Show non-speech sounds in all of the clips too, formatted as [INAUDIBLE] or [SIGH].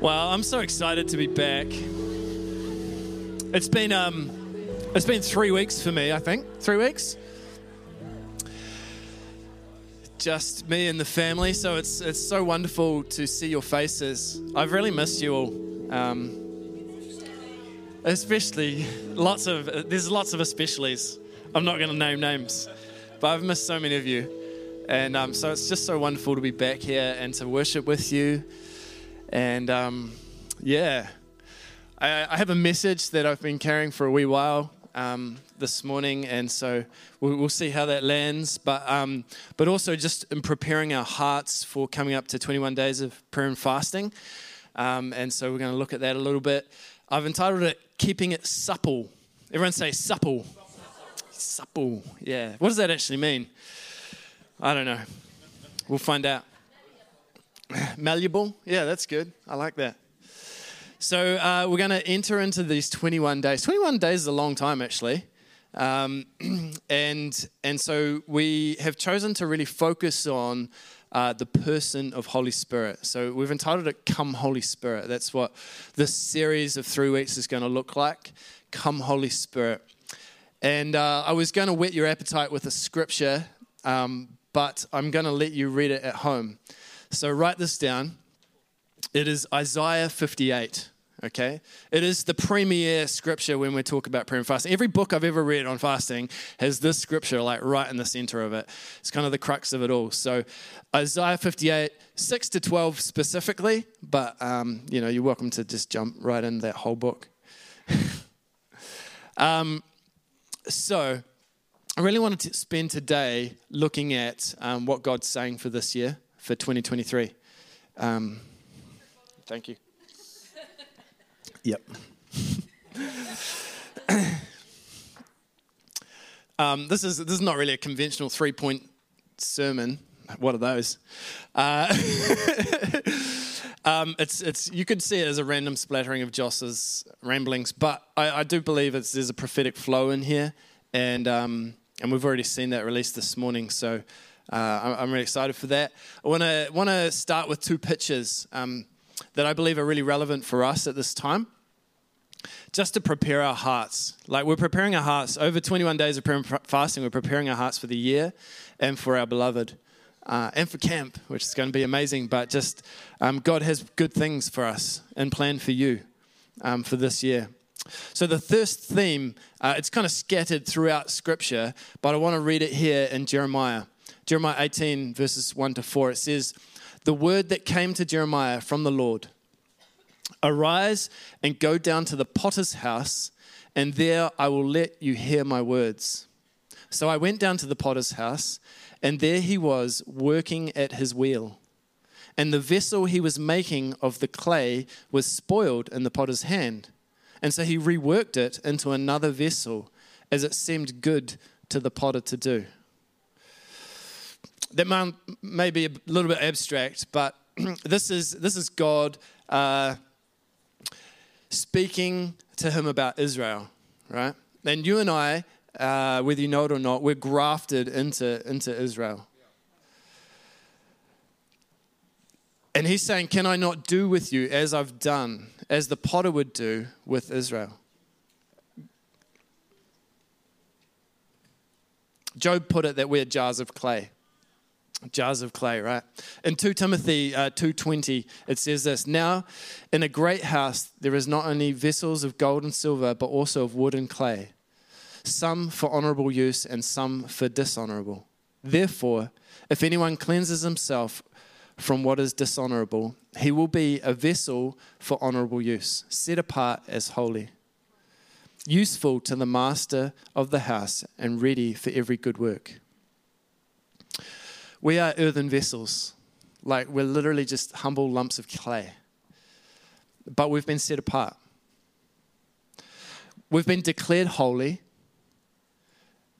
Well, I'm so excited to be back. It's been um, it's been three weeks for me, I think. Three weeks. Just me and the family, so it's it's so wonderful to see your faces. I've really missed you all, um, especially lots of there's lots of especiallys. I'm not going to name names, but I've missed so many of you, and um, so it's just so wonderful to be back here and to worship with you. And um, yeah, I, I, have a message that I've been carrying for a wee while um, this morning, and so we'll, we'll, see how that lands. But um, but also just in preparing our hearts for coming up to 21 days of prayer and fasting, um, and so we're going to look at that a little bit. I've entitled it "Keeping It Supple." Everyone say supple. Supple. Yeah. What does that actually mean? I don't know. We'll find out. [COUGHS] Malleable? Yeah, that's good. I like that. So uh, we're going to enter into these 21 days. 21 days is a long time, actually. Um, [CLEARS THROAT] and, and so we have chosen to really focus on uh, the person of Holy Spirit. So we've entitled it Come Holy Spirit. That's what this series of three weeks is going to look like. Come Holy Spirit. And uh, I was going to whet your appetite with a scripture, um, but I'm going to let you read it at home. So write this down. It is Isaiah 58. Okay? It is the premier scripture when we talk about prayer and fasting. Every book I've ever read on fasting has this scripture like right in the center of it. It's kind of the crux of it all. So Isaiah 58, 6 to 12 specifically, but um, you know, you're welcome to just jump right in that whole book. [LAUGHS] um, so I really wanted to spend today looking at um, what God's saying for this year for 2023. Um, thank you. Yep. [COUGHS] um, this is this is not really a conventional three point sermon. What are those? Uh, [LAUGHS] um, it's it's you could see it as a random splattering of Joss's ramblings, but I, I do believe there's a prophetic flow in here, and um, and we've already seen that released this morning. So uh, I'm really excited for that. I want to want to start with two pictures um, that I believe are really relevant for us at this time, just to prepare our hearts. Like we're preparing our hearts over 21 days of prayer and fasting. We're preparing our hearts for the year and for our beloved. Uh, and for camp, which is going to be amazing. But just um, God has good things for us and plan for you um, for this year. So the thirst theme, uh, it's kind of scattered throughout Scripture, but I want to read it here in Jeremiah. Jeremiah 18, verses 1 to 4, it says, The word that came to Jeremiah from the Lord Arise and go down to the potter's house, and there I will let you hear my words. So I went down to the potter's house, and there he was working at his wheel. And the vessel he was making of the clay was spoiled in the potter's hand. And so he reworked it into another vessel as it seemed good to the potter to do that may be a little bit abstract, but [CLEARS THROAT] this is, this is God uh, speaking to him about Israel, right? And you and I, uh, whether you know it or not, we're grafted into, into Israel. And he's saying, Can I not do with you as I've done, as the potter would do with Israel? Job put it that we're jars of clay jars of clay right? In 2 timothy uh, 2.20 it says this now in a great house there is not only vessels of gold and silver but also of wood and clay some for honorable use and some for dishonorable. Therefore if anyone cleanses himself from what is dishonorable he will be a vessel for honorable use set apart as holy useful to the master of the house and ready for every good work we are earthen vessels. Like we're literally just humble lumps of clay. But we've been set apart. We've been declared holy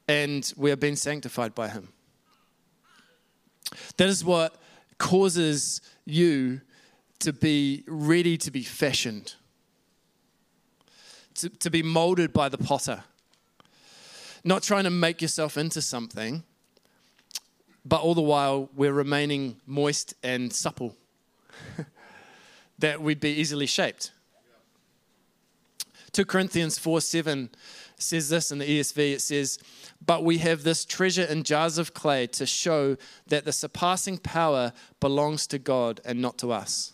and we have been sanctified by Him. That is what causes you to be ready to be fashioned, to, to be molded by the potter. Not trying to make yourself into something, but all the while we're remaining moist and supple. [LAUGHS] that we'd be easily shaped. 2 Corinthians 4 7 says this in the ESV it says, But we have this treasure in jars of clay to show that the surpassing power belongs to God and not to us.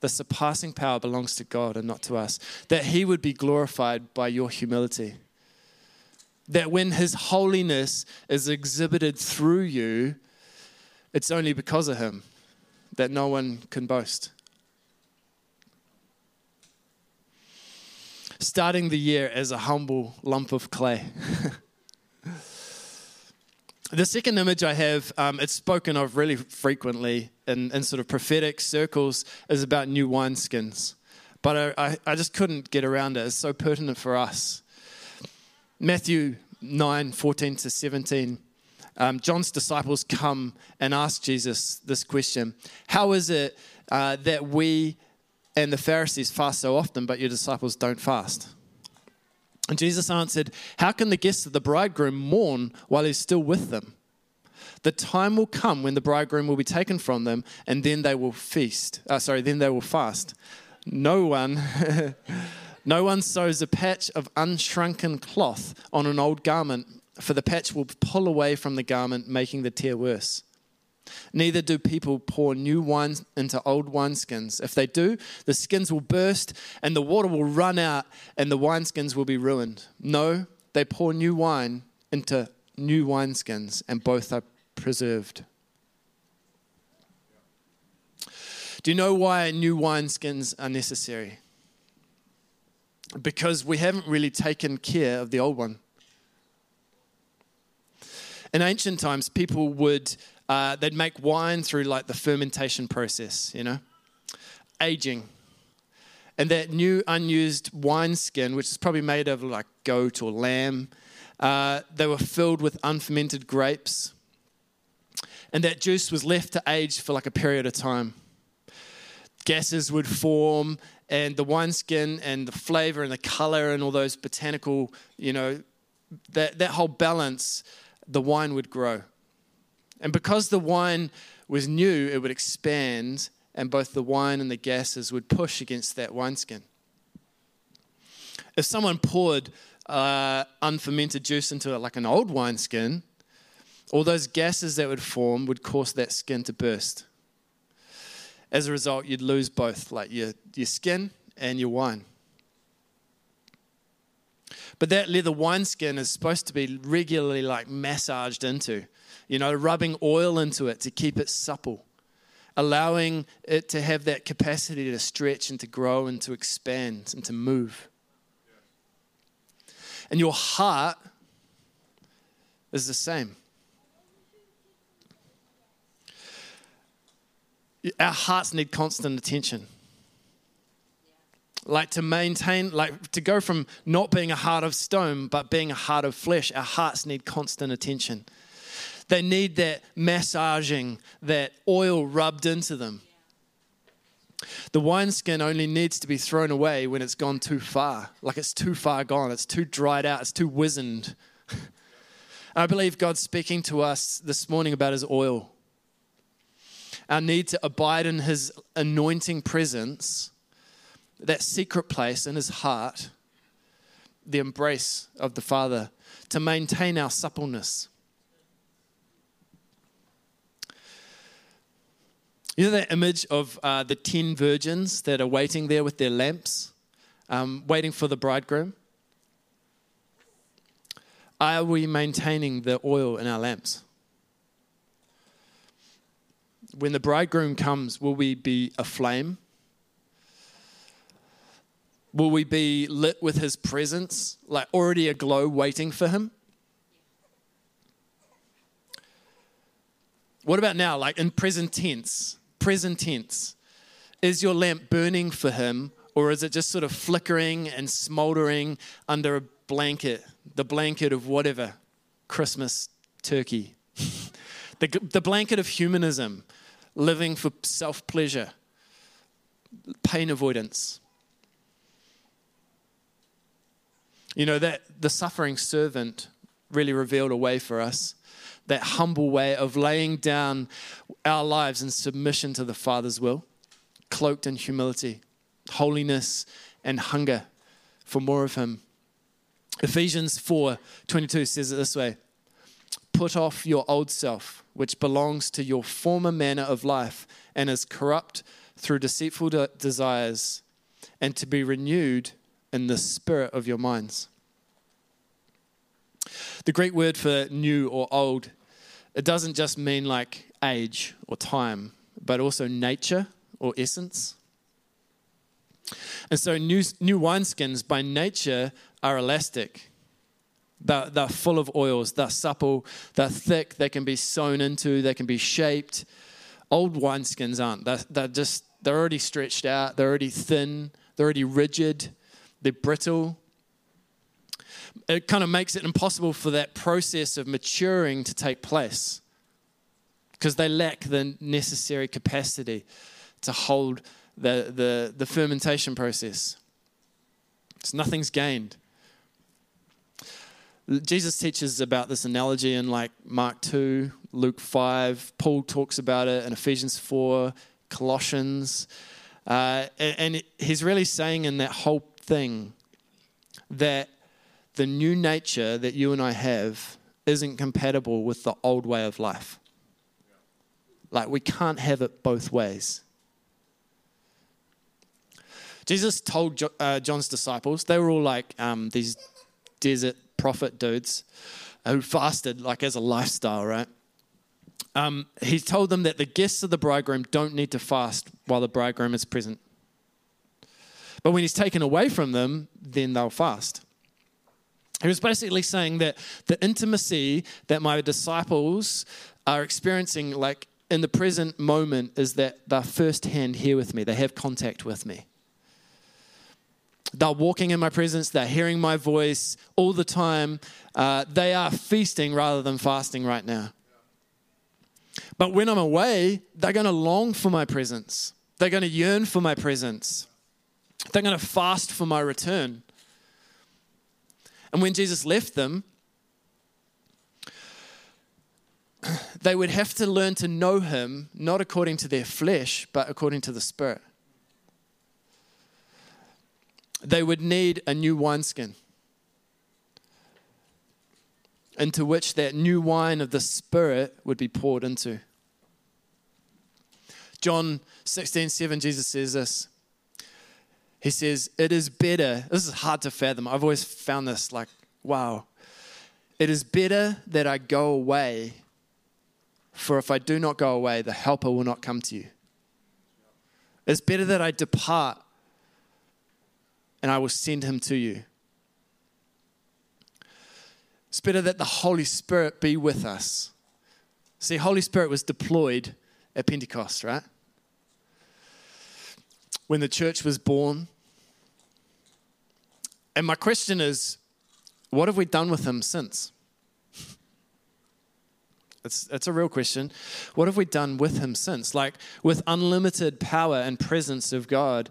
The surpassing power belongs to God and not to us. That He would be glorified by your humility. That when His holiness is exhibited through you, it's only because of Him that no one can boast. Starting the year as a humble lump of clay. [LAUGHS] the second image I have, um, it's spoken of really frequently in, in sort of prophetic circles, is about new wineskins. But I, I, I just couldn't get around it. It's so pertinent for us. Matthew 9 14 to 17. Um, John's disciples come and ask Jesus this question How is it uh, that we and the Pharisees fast so often, but your disciples don't fast? And Jesus answered, How can the guests of the bridegroom mourn while he's still with them? The time will come when the bridegroom will be taken from them, and then they will feast. Uh, sorry, then they will fast. No one. [LAUGHS] no one sews a patch of unshrunken cloth on an old garment, for the patch will pull away from the garment, making the tear worse. Neither do people pour new wine into old wineskins. If they do, the skins will burst and the water will run out and the wineskins will be ruined. No, they pour new wine into new wineskins and both are preserved. Do you know why new wineskins are necessary? Because we haven't really taken care of the old one. In ancient times, people would uh, they'd make wine through like the fermentation process, you know, aging. And that new unused wineskin, which is probably made of like goat or lamb, uh, they were filled with unfermented grapes. And that juice was left to age for like a period of time. Gases would form, and the wineskin and the flavor and the color and all those botanical, you know, that, that whole balance, the wine would grow. And because the wine was new, it would expand, and both the wine and the gases would push against that wineskin. If someone poured uh, unfermented juice into it, like an old wineskin, all those gases that would form would cause that skin to burst. As a result, you'd lose both, like your, your skin and your wine. But that leather wineskin is supposed to be regularly like massaged into you know, rubbing oil into it to keep it supple, allowing it to have that capacity to stretch and to grow and to expand and to move. And your heart is the same. Our hearts need constant attention. Like to maintain, like to go from not being a heart of stone, but being a heart of flesh, our hearts need constant attention. They need that massaging, that oil rubbed into them. The wineskin only needs to be thrown away when it's gone too far, like it's too far gone, it's too dried out, it's too wizened. [LAUGHS] I believe God's speaking to us this morning about His oil. Our need to abide in His anointing presence, that secret place in His heart, the embrace of the Father, to maintain our suppleness. You know that image of uh, the 10 virgins that are waiting there with their lamps, um, waiting for the bridegroom? Are we maintaining the oil in our lamps? When the bridegroom comes, will we be aflame? Will we be lit with his presence, like already aglow, waiting for him? What about now, like in present tense? present tense. Is your lamp burning for him, or is it just sort of flickering and smoldering under a blanket, the blanket of whatever, Christmas turkey? [LAUGHS] the, the blanket of humanism, living for self pleasure, pain avoidance. You know, that the suffering servant really revealed a way for us that humble way of laying down our lives in submission to the Father's will, cloaked in humility, holiness, and hunger for more of Him. Ephesians 4 22 says it this way Put off your old self, which belongs to your former manner of life and is corrupt through deceitful de- desires, and to be renewed in the spirit of your minds. The Greek word for new or old, it doesn't just mean like age or time, but also nature or essence. And so new, new wineskins by nature are elastic. They're, they're full of oils, they're supple, they're thick, they can be sewn into, they can be shaped. Old wineskins aren't. They're, they're just, they're already stretched out, they're already thin, they're already rigid, they're brittle. It kind of makes it impossible for that process of maturing to take place because they lack the necessary capacity to hold the, the, the fermentation process. So nothing's gained. Jesus teaches about this analogy in like Mark 2, Luke 5. Paul talks about it in Ephesians 4, Colossians. Uh, and, he's really saying in that whole thing that the new nature that you and I have isn't compatible with the old way of life. Like, we can't have it both ways. Jesus told uh, John's disciples, they were all like um, these desert prophet dudes who fasted like as a lifestyle, right? Um, he told them that the guests of the bridegroom don't need to fast while the bridegroom is present. But when he's taken away from them, then they'll fast. He was basically saying that the intimacy that my disciples are experiencing, like in the present moment, is that they're firsthand here with me. They have contact with me. They're walking in my presence, they're hearing my voice all the time. Uh, they are feasting rather than fasting right now. But when I'm away, they're going to long for my presence. They're going to yearn for my presence. They're going to fast for my return. And when Jesus left them, they would have to learn to know him not according to their flesh, but according to the Spirit they would need a new wineskin into which that new wine of the Spirit would be poured into. John 16, 7, Jesus says this. He says, It is better. This is hard to fathom. I've always found this like, wow. It is better that I go away, for if I do not go away, the helper will not come to you. It's better that I depart and I will send him to you. It's better that the Holy Spirit be with us. See, Holy Spirit was deployed at Pentecost, right? When the church was born. And my question is, what have we done with him since? [LAUGHS] It's, it's a real question. What have we done with him since? Like with unlimited power and presence of God,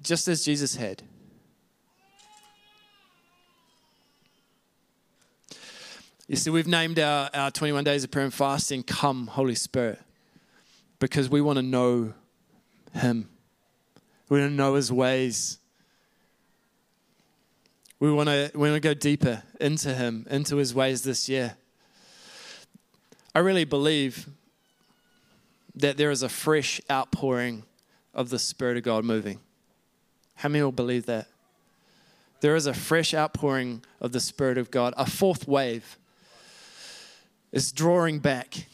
just as Jesus had. You see, we've named our, our 21 days of prayer and fasting, Come, Holy Spirit, because we want to know Him. We want to know His ways. We want to, we want to go deeper into Him, into His ways this year. I really believe that there is a fresh outpouring of the Spirit of God moving. How many will believe that? There is a fresh outpouring of the Spirit of God, a fourth wave is drawing back.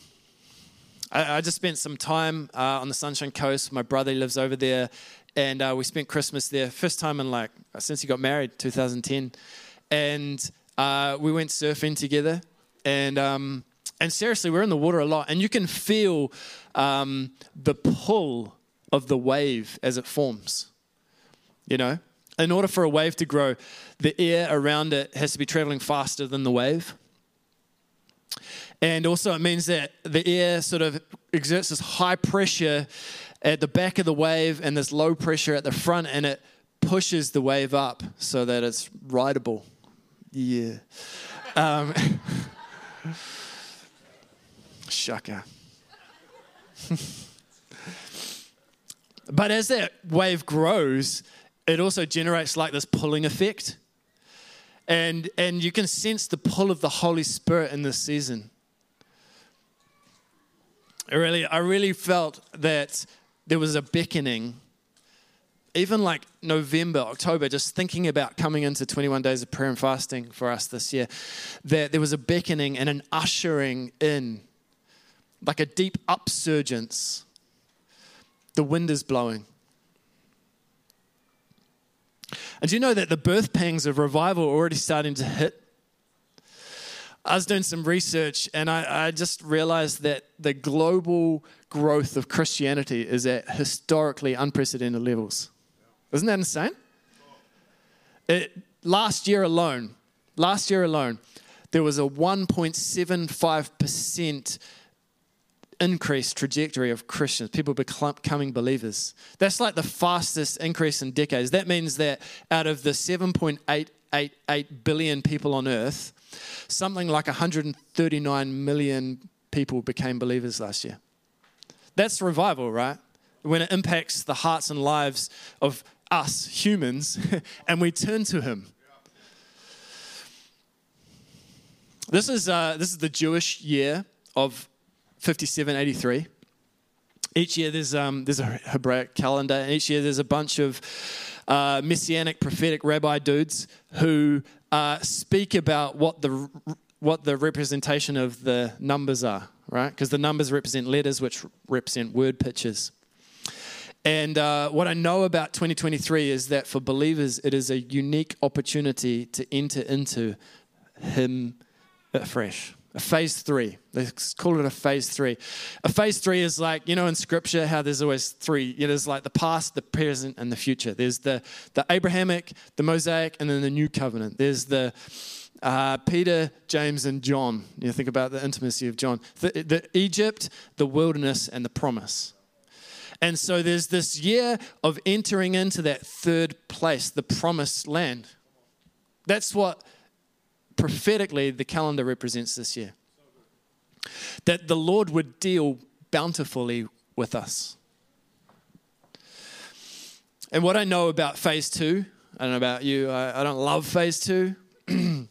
I, I just spent some time uh, on the Sunshine Coast. My brother lives over there, and uh, we spent Christmas there. First time in like since he got married, 2010, and uh, we went surfing together. And um, and seriously, we're in the water a lot, and you can feel um, the pull of the wave as it forms. You know, in order for a wave to grow, the air around it has to be traveling faster than the wave. And also, it means that the air sort of exerts this high pressure at the back of the wave and this low pressure at the front, and it pushes the wave up so that it's rideable. Yeah. Um, [LAUGHS] shaka. But as that wave grows, it also generates like this pulling effect. And, and you can sense the pull of the Holy Spirit in this season. I really, I really felt that there was a beckoning, even like November, October, just thinking about coming into 21 days of prayer and fasting for us this year, that there was a beckoning and an ushering in, like a deep upsurgence. The wind is blowing. And do you know that the birth pangs of revival are already starting to hit I was doing some research and I, I, just realized that the global growth of Christianity is at historically unprecedented levels. Isn't that insane? It, last year alone, last year alone, there was a 1.75% increase trajectory of Christians, people becoming believers. That's like the fastest increase in decades. That means that out of the 7.888 billion people on earth, something like 139 million people became believers last year. That's revival, right? When it impacts the hearts and lives of us humans [LAUGHS] and we turn to Him. This is, uh, this is the Jewish year of 5783. Each year there's, um, there's a Hebraic calendar, and each year there's a bunch of uh, messianic prophetic rabbi dudes who uh, speak about what the what the representation of the numbers are, right? Because the numbers represent letters, which represent word pictures. And uh, what I know about 2023 is that for believers, it is a unique opportunity to enter into Him afresh. A phase three. They call it a phase three. A phase three is like, you know, in scripture, how there's always three. Know, there's like the past, the present, and the future. There's the, the Abrahamic, the Mosaic, and then the new covenant. There's the uh, Peter, James, and John. You think about the intimacy of John. The, the Egypt, the wilderness, and the promise. And so there's this year of entering into that third place, the promised land. That's what prophetically the calendar represents this year. That the Lord would deal bountifully with us. And what I know about phase two, I don't know about you, I, I don't love phase two. [CLEARS THROAT]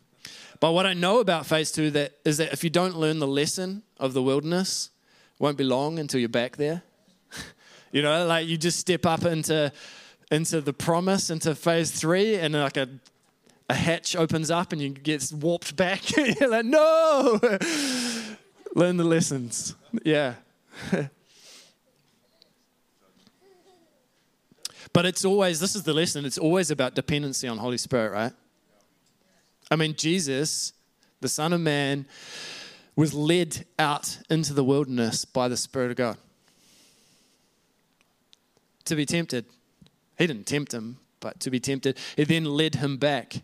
but what I know about phase two that is that if you don't learn the lesson of the wilderness, won't be long until you're back there. [LAUGHS] you know, like you just step up into into the promise, into phase three, and like a a hatch opens up and you get warped back. [LAUGHS] You're like, no! [LAUGHS] Learn the lessons. Yeah. [LAUGHS] but it's always, this is the lesson, it's always about dependency on Holy Spirit, right? I mean, Jesus, the Son of Man, was led out into the wilderness by the Spirit of God to be tempted. He didn't tempt him, but to be tempted. It then led him back.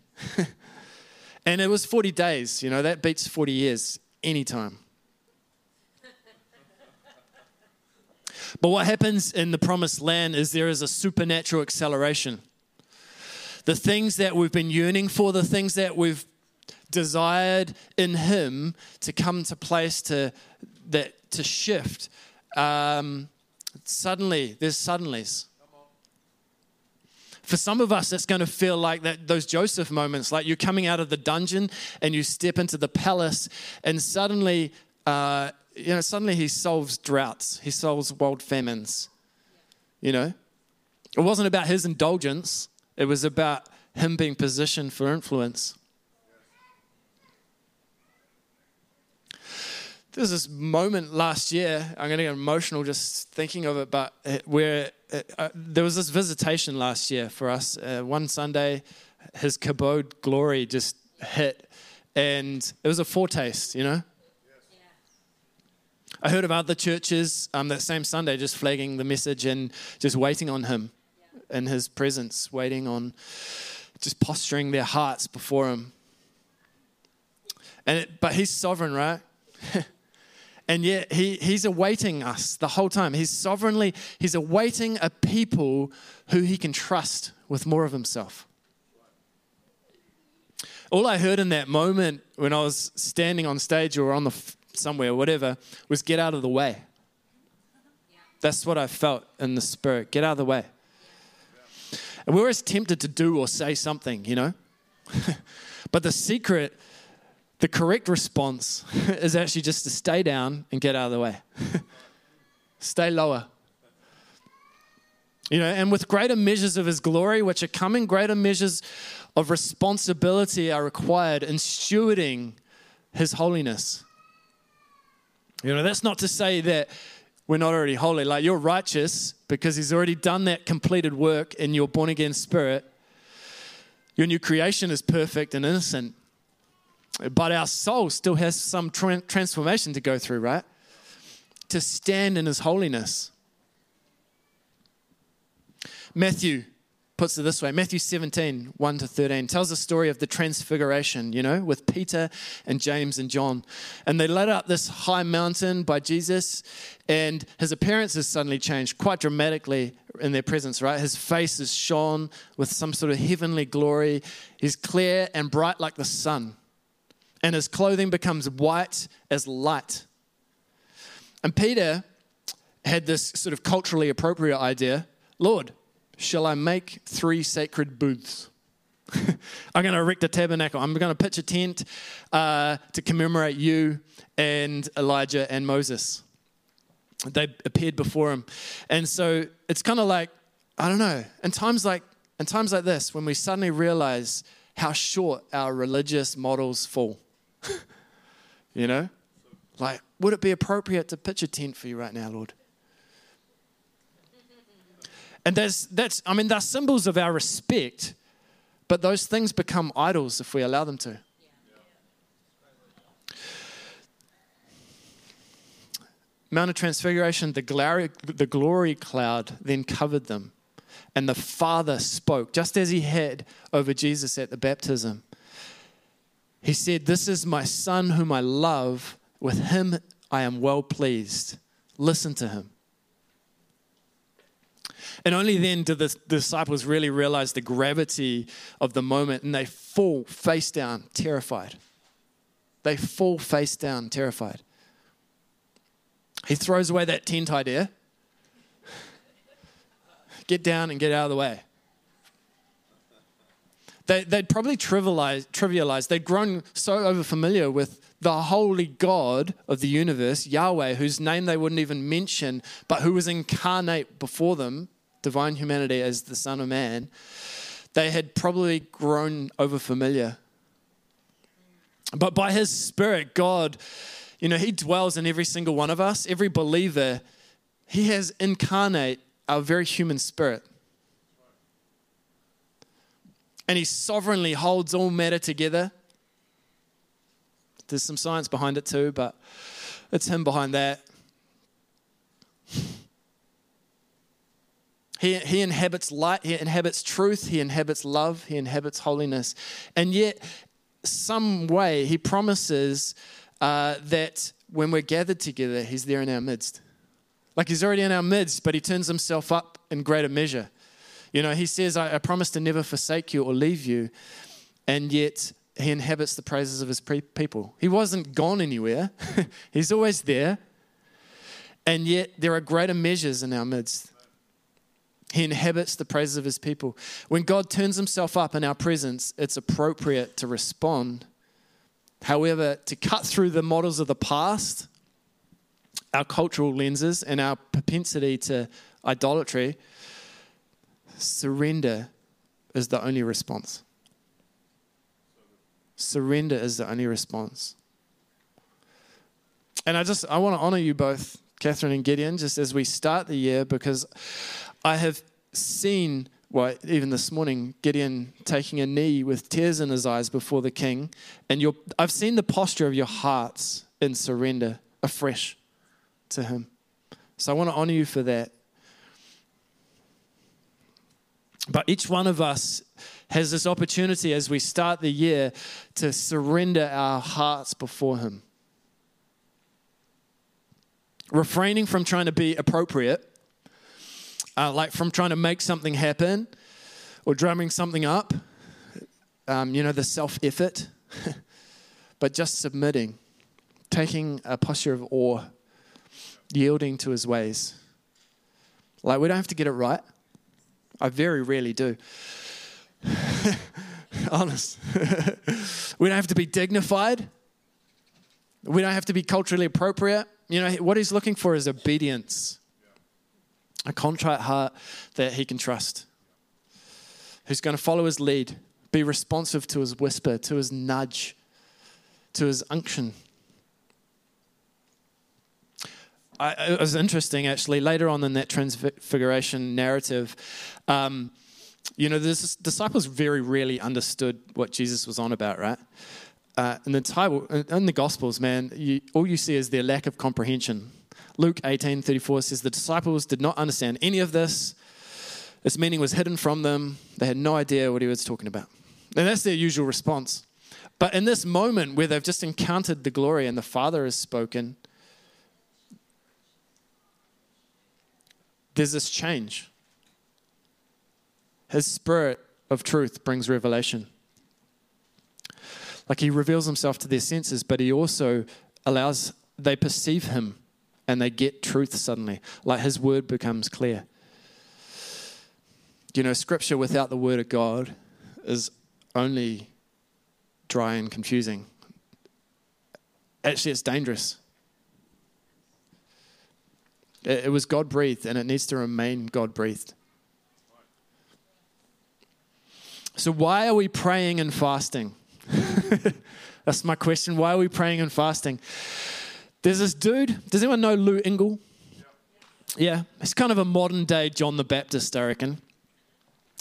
[LAUGHS] and it was 40 days, you know, that beats 40 years anytime. but what happens in the promised land is there is a supernatural acceleration. The things that we've been yearning for, the things that we've desired in Him to come to place to that to shift. Um, suddenly, there's suddenlies for some of us, it's going to feel like that those Joseph moments, like you're coming out of the dungeon and you step into the palace, and suddenly, uh, you know, suddenly he solves droughts, he solves world famines. You know, it wasn't about his indulgence; it was about him being positioned for influence. There was this moment last year. I'm going to get emotional just thinking of it, but where uh, uh, there was this visitation last year for us. Uh, one Sunday, his kabod glory just hit, and it was a foretaste, you know. I heard of other churches um, that same Sunday just flagging the message and just waiting on him yeah. in his presence, waiting on, just posturing their hearts before him. And it, but he's sovereign, right? [LAUGHS] And yet he, he's awaiting us the whole time. He's sovereignly, he's awaiting a people who he can trust with more of himself. All I heard in that moment when I was standing on stage or on the somewhere, whatever, was get out of the way. That's what I felt in the spirit. Get out of the way. And we're always tempted to do or say something, you know? [LAUGHS] but the secret, the correct response [LAUGHS] is actually just to stay down and get out of the way. [LAUGHS] stay lower. You know, and with greater measures of his glory, which are coming, greater measures of responsibility are required in stewarding his holiness. You know, that's not to say that we're not already holy. Like you're righteous because he's already done that completed work in your born again spirit. Your new creation is perfect and innocent. But our soul still has some tra- transformation to go through, right? To stand in his holiness. Matthew puts it this way Matthew 17, 1 to 13, tells the story of the transfiguration, you know, with Peter and James and John. And they led up this high mountain by Jesus, and his appearance has suddenly changed quite dramatically in their presence, right? His face is shone with some sort of heavenly glory. He's clear and bright like the sun, and his clothing becomes white as light. And Peter had this sort of culturally appropriate idea Lord, Shall I make three sacred booths? [LAUGHS] I'm going to erect a tabernacle. I'm going to pitch a tent uh, to commemorate you and Elijah and Moses. They appeared before him. And so it's kind of like, I don't know, in times like, in times like this, when we suddenly realize how short our religious models fall. [LAUGHS] you know? Like, would it be appropriate to pitch a tent for you right now, Lord? And that's, that's, I mean, they're symbols of our respect, but those things become idols if we allow them to. Mount of Transfiguration, the glory, the glory cloud then covered them. And the Father spoke, just as he had over Jesus at the baptism. He said, This is my Son whom I love. With him I am well pleased. Listen to him. And only then do the disciples really realize the gravity of the moment and they fall face down, terrified. They fall face down, terrified. He throws away that tent idea. Get down and get out of the way. They, would probably trivialize, trivialize. They'd grown so overfamiliar with the holy God of the universe, Yahweh, whose name they wouldn't even mention, but who was incarnate before them, divine humanity as the Son of Man, they had probably grown overfamiliar. But by His Spirit, God, you know, He dwells in every single one of us, every believer. He has incarnate our very human spirit. And He sovereignly holds all matter together. There's some science behind it too, but it's Him behind that. He, he inhabits light, he inhabits truth, he inhabits love, he inhabits holiness. And yet, some way, he promises uh, that when we're gathered together, he's there in our midst. Like he's already in our midst, but he turns himself up in greater measure. You know, he says, I, I promise to never forsake you or leave you. And yet, he inhabits the praises of his people. He wasn't gone anywhere, [LAUGHS] he's always there. And yet, there are greater measures in our midst. He inhabits the praises of his people. When God turns himself up in our presence, it's appropriate to respond. However, to cut through the models of the past, our cultural lenses, and our propensity to idolatry, surrender is the only response. Surrender is the only response. And I just I want to honor you both, Catherine and Gideon, just as we start the year, because I have seen, well, even this morning, Gideon taking a knee with tears in his eyes before the king. And your, I've seen the posture of your hearts in surrender afresh to him. So I want to honor you for that. But each one of us has this opportunity as we start the year to surrender our hearts before Him. Refraining from trying to be appropriate uh, like from trying to make something happen or drumming something up, um, you know, the self effort, [LAUGHS] but just submitting, taking a posture of awe, yielding to his ways. Like, we don't have to get it right. I very rarely do. [LAUGHS] Honest. [LAUGHS] we don't have to be dignified. We don't have to be culturally appropriate. You know, what he's looking for is obedience, a contrite heart that he can trust, who's going to follow his lead, be responsive to his whisper, to his nudge, to his unction. I, it was interesting actually later on in that transfiguration narrative um, you know the disciples very rarely understood what jesus was on about right uh, in the Bible, in the Gospels, man, you, all you see is their lack of comprehension. Luke 18 34 says the disciples did not understand any of this. Its meaning was hidden from them. They had no idea what he was talking about. And that's their usual response. But in this moment where they've just encountered the glory and the Father has spoken, there's this change. His spirit of truth brings revelation. Like he reveals himself to their senses, but he also allows, they perceive him and they get truth suddenly. Like his word becomes clear. You know, scripture without the word of God is only dry and confusing. Actually, it's dangerous. It, was God breathed and it needs to remain God breathed. So, why are we praying and fasting? [LAUGHS] That's my question. Why are we praying and fasting? There's this dude. Does anyone know Lou Engle? Yeah, he's kind of a modern day John the Baptist, I reckon.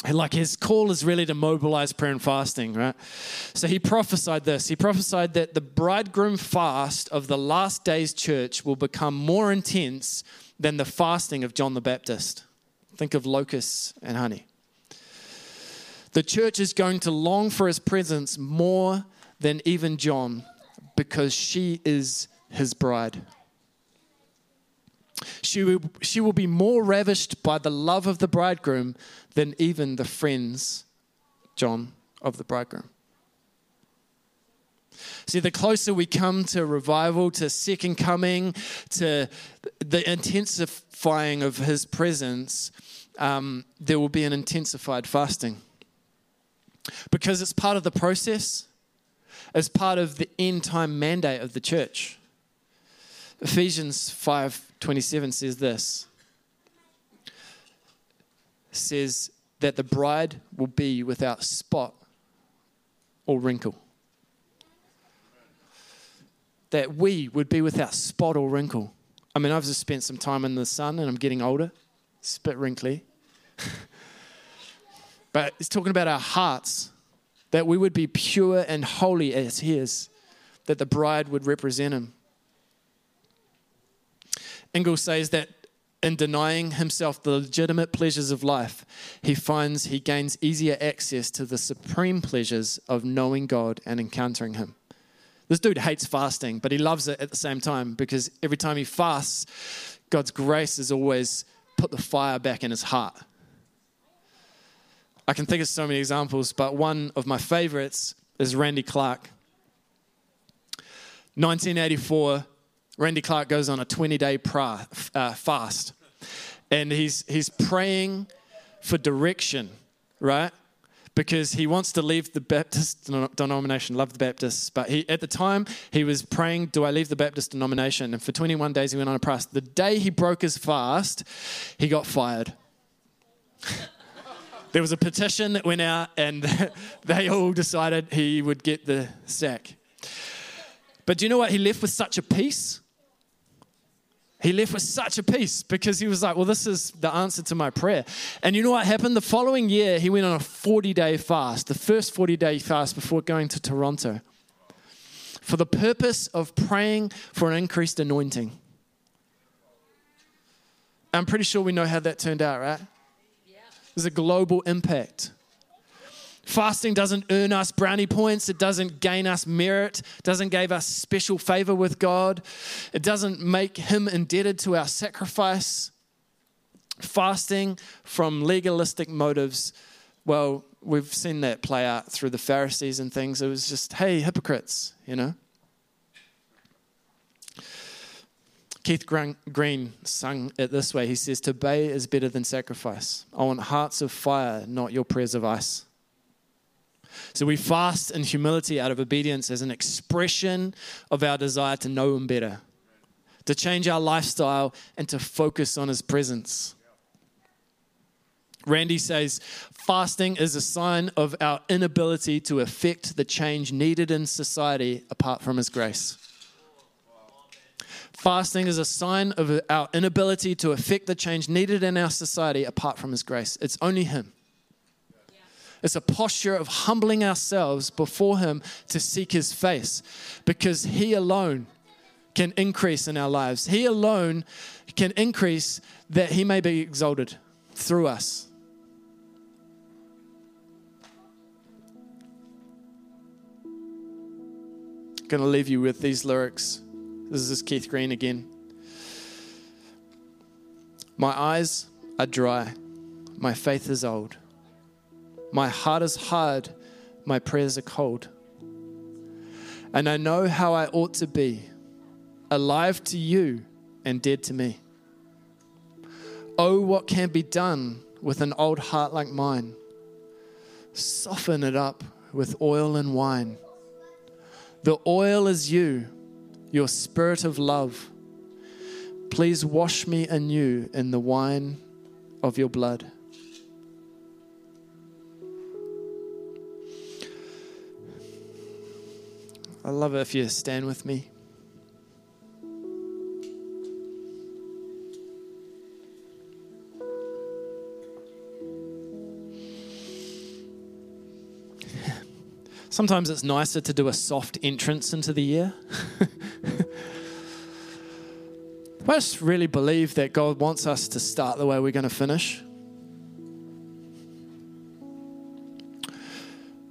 And like his call is really to mobilize prayer and fasting, right? So he prophesied this. He prophesied that the bridegroom fast of the last days church will become more intense than the fasting of John the Baptist. Think of locusts and honey. The church is going to long for his presence more than even John because she is his bride. She will, she will be more ravished by the love of the bridegroom than even the friends, John, of the bridegroom. See, the closer we come to revival, to second coming, to the intensifying of his presence, um, there will be an intensified fasting because it's part of the process, as part of the end time mandate of the church. Ephesians 5:27 says this. Says that the bride will be without spot or wrinkle. That we would be without spot or wrinkle. I mean, I've just spent some time in the sun and I'm getting older. Bit wrinkly. [LAUGHS] But it's talking about our hearts, that we would be pure and holy as His, that the bride would represent Him. Engle says that in denying himself the legitimate pleasures of life, he finds he gains easier access to the supreme pleasures of knowing God and encountering Him. This dude hates fasting, but he loves it at the same time because every time he fasts, God's grace has always put the fire back in his heart. I can think of so many examples, but one of my favorites is Randy Clark. 1984, Randy Clark goes on a 20 day uh, fast and he's, he's praying for direction, right? Because he wants to leave the Baptist denomination, love the Baptists, but he, at the time he was praying, Do I leave the Baptist denomination? And for 21 days he went on a fast. The day he broke his fast, he got fired [LAUGHS] there was a petition that went out, and [LAUGHS] they all decided he would get the sack. But do you know what? He left with such a peace. He left with such a peace because he was like, Well, this is the answer to my prayer. And you know what happened? The following year, he went on a 40 day fast, the first 40 day fast before going to Toronto, for the purpose of praying for an increased anointing. I'm pretty sure we know how that turned out, right? There's a global impact. Fasting doesn't earn us brownie points. It doesn't gain us merit. It doesn't give us special favor with God. It doesn't make Him indebted to our sacrifice. Fasting from legalistic motives, well, we've seen that play out through the Pharisees and things. It was just, hey, hypocrites, you know? Keith Green sung it this way. He says, To obey is better than sacrifice. I want hearts of fire, not your prayers of ice. So we fast in humility out of obedience as an expression of our desire to know Him better, to change our lifestyle, and to focus on His presence. Randy says, fasting is a sign of our inability to effect the change needed in society apart from His grace. Fasting is a sign of our inability to effect the change needed in our society apart from His grace. It's only Him. It's a posture of humbling ourselves before Him to seek His face because He alone can increase in our lives. He alone can increase that He may be exalted through us. I'm going to leave you with these lyrics. This is Keith Green again. My eyes are dry, my faith is old. My heart is hard, my prayers are cold. And I know how I ought to be alive to you and dead to me. Oh, what can be done with an old heart like mine? Soften it up with oil and wine. The oil is you your spirit of love. Please wash me anew in the wine of your blood. I love it if you stand with me. [LAUGHS] Sometimes it's nicer to do a soft entrance into the year. [LAUGHS] I just really believe that God wants us to start the way we're going to finish.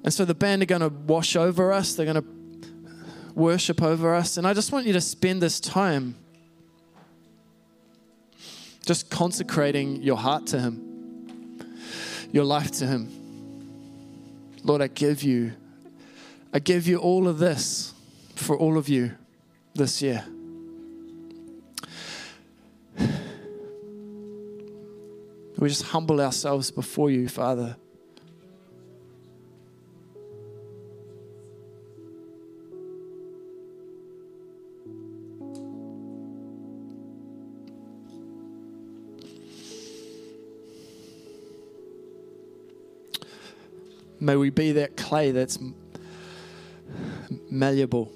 And so the band are going to wash over us, they're going to worship over us. And I just want you to spend this time just consecrating your heart to Him, your life to Him. Lord, I give you I give you all of this for all of you this year. We just humble ourselves before you, Father. May we be that clay that's malleable,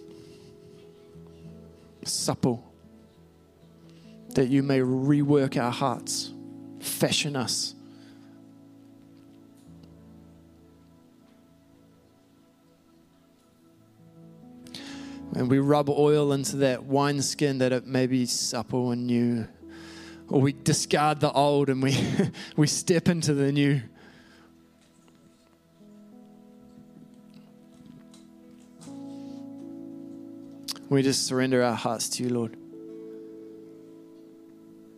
supple, that you may rework our hearts, fashion us. And we rub oil into that wineskin that it may be supple and new. Or we discard the old and we, [LAUGHS] we step into the new. We just surrender our hearts to you, Lord.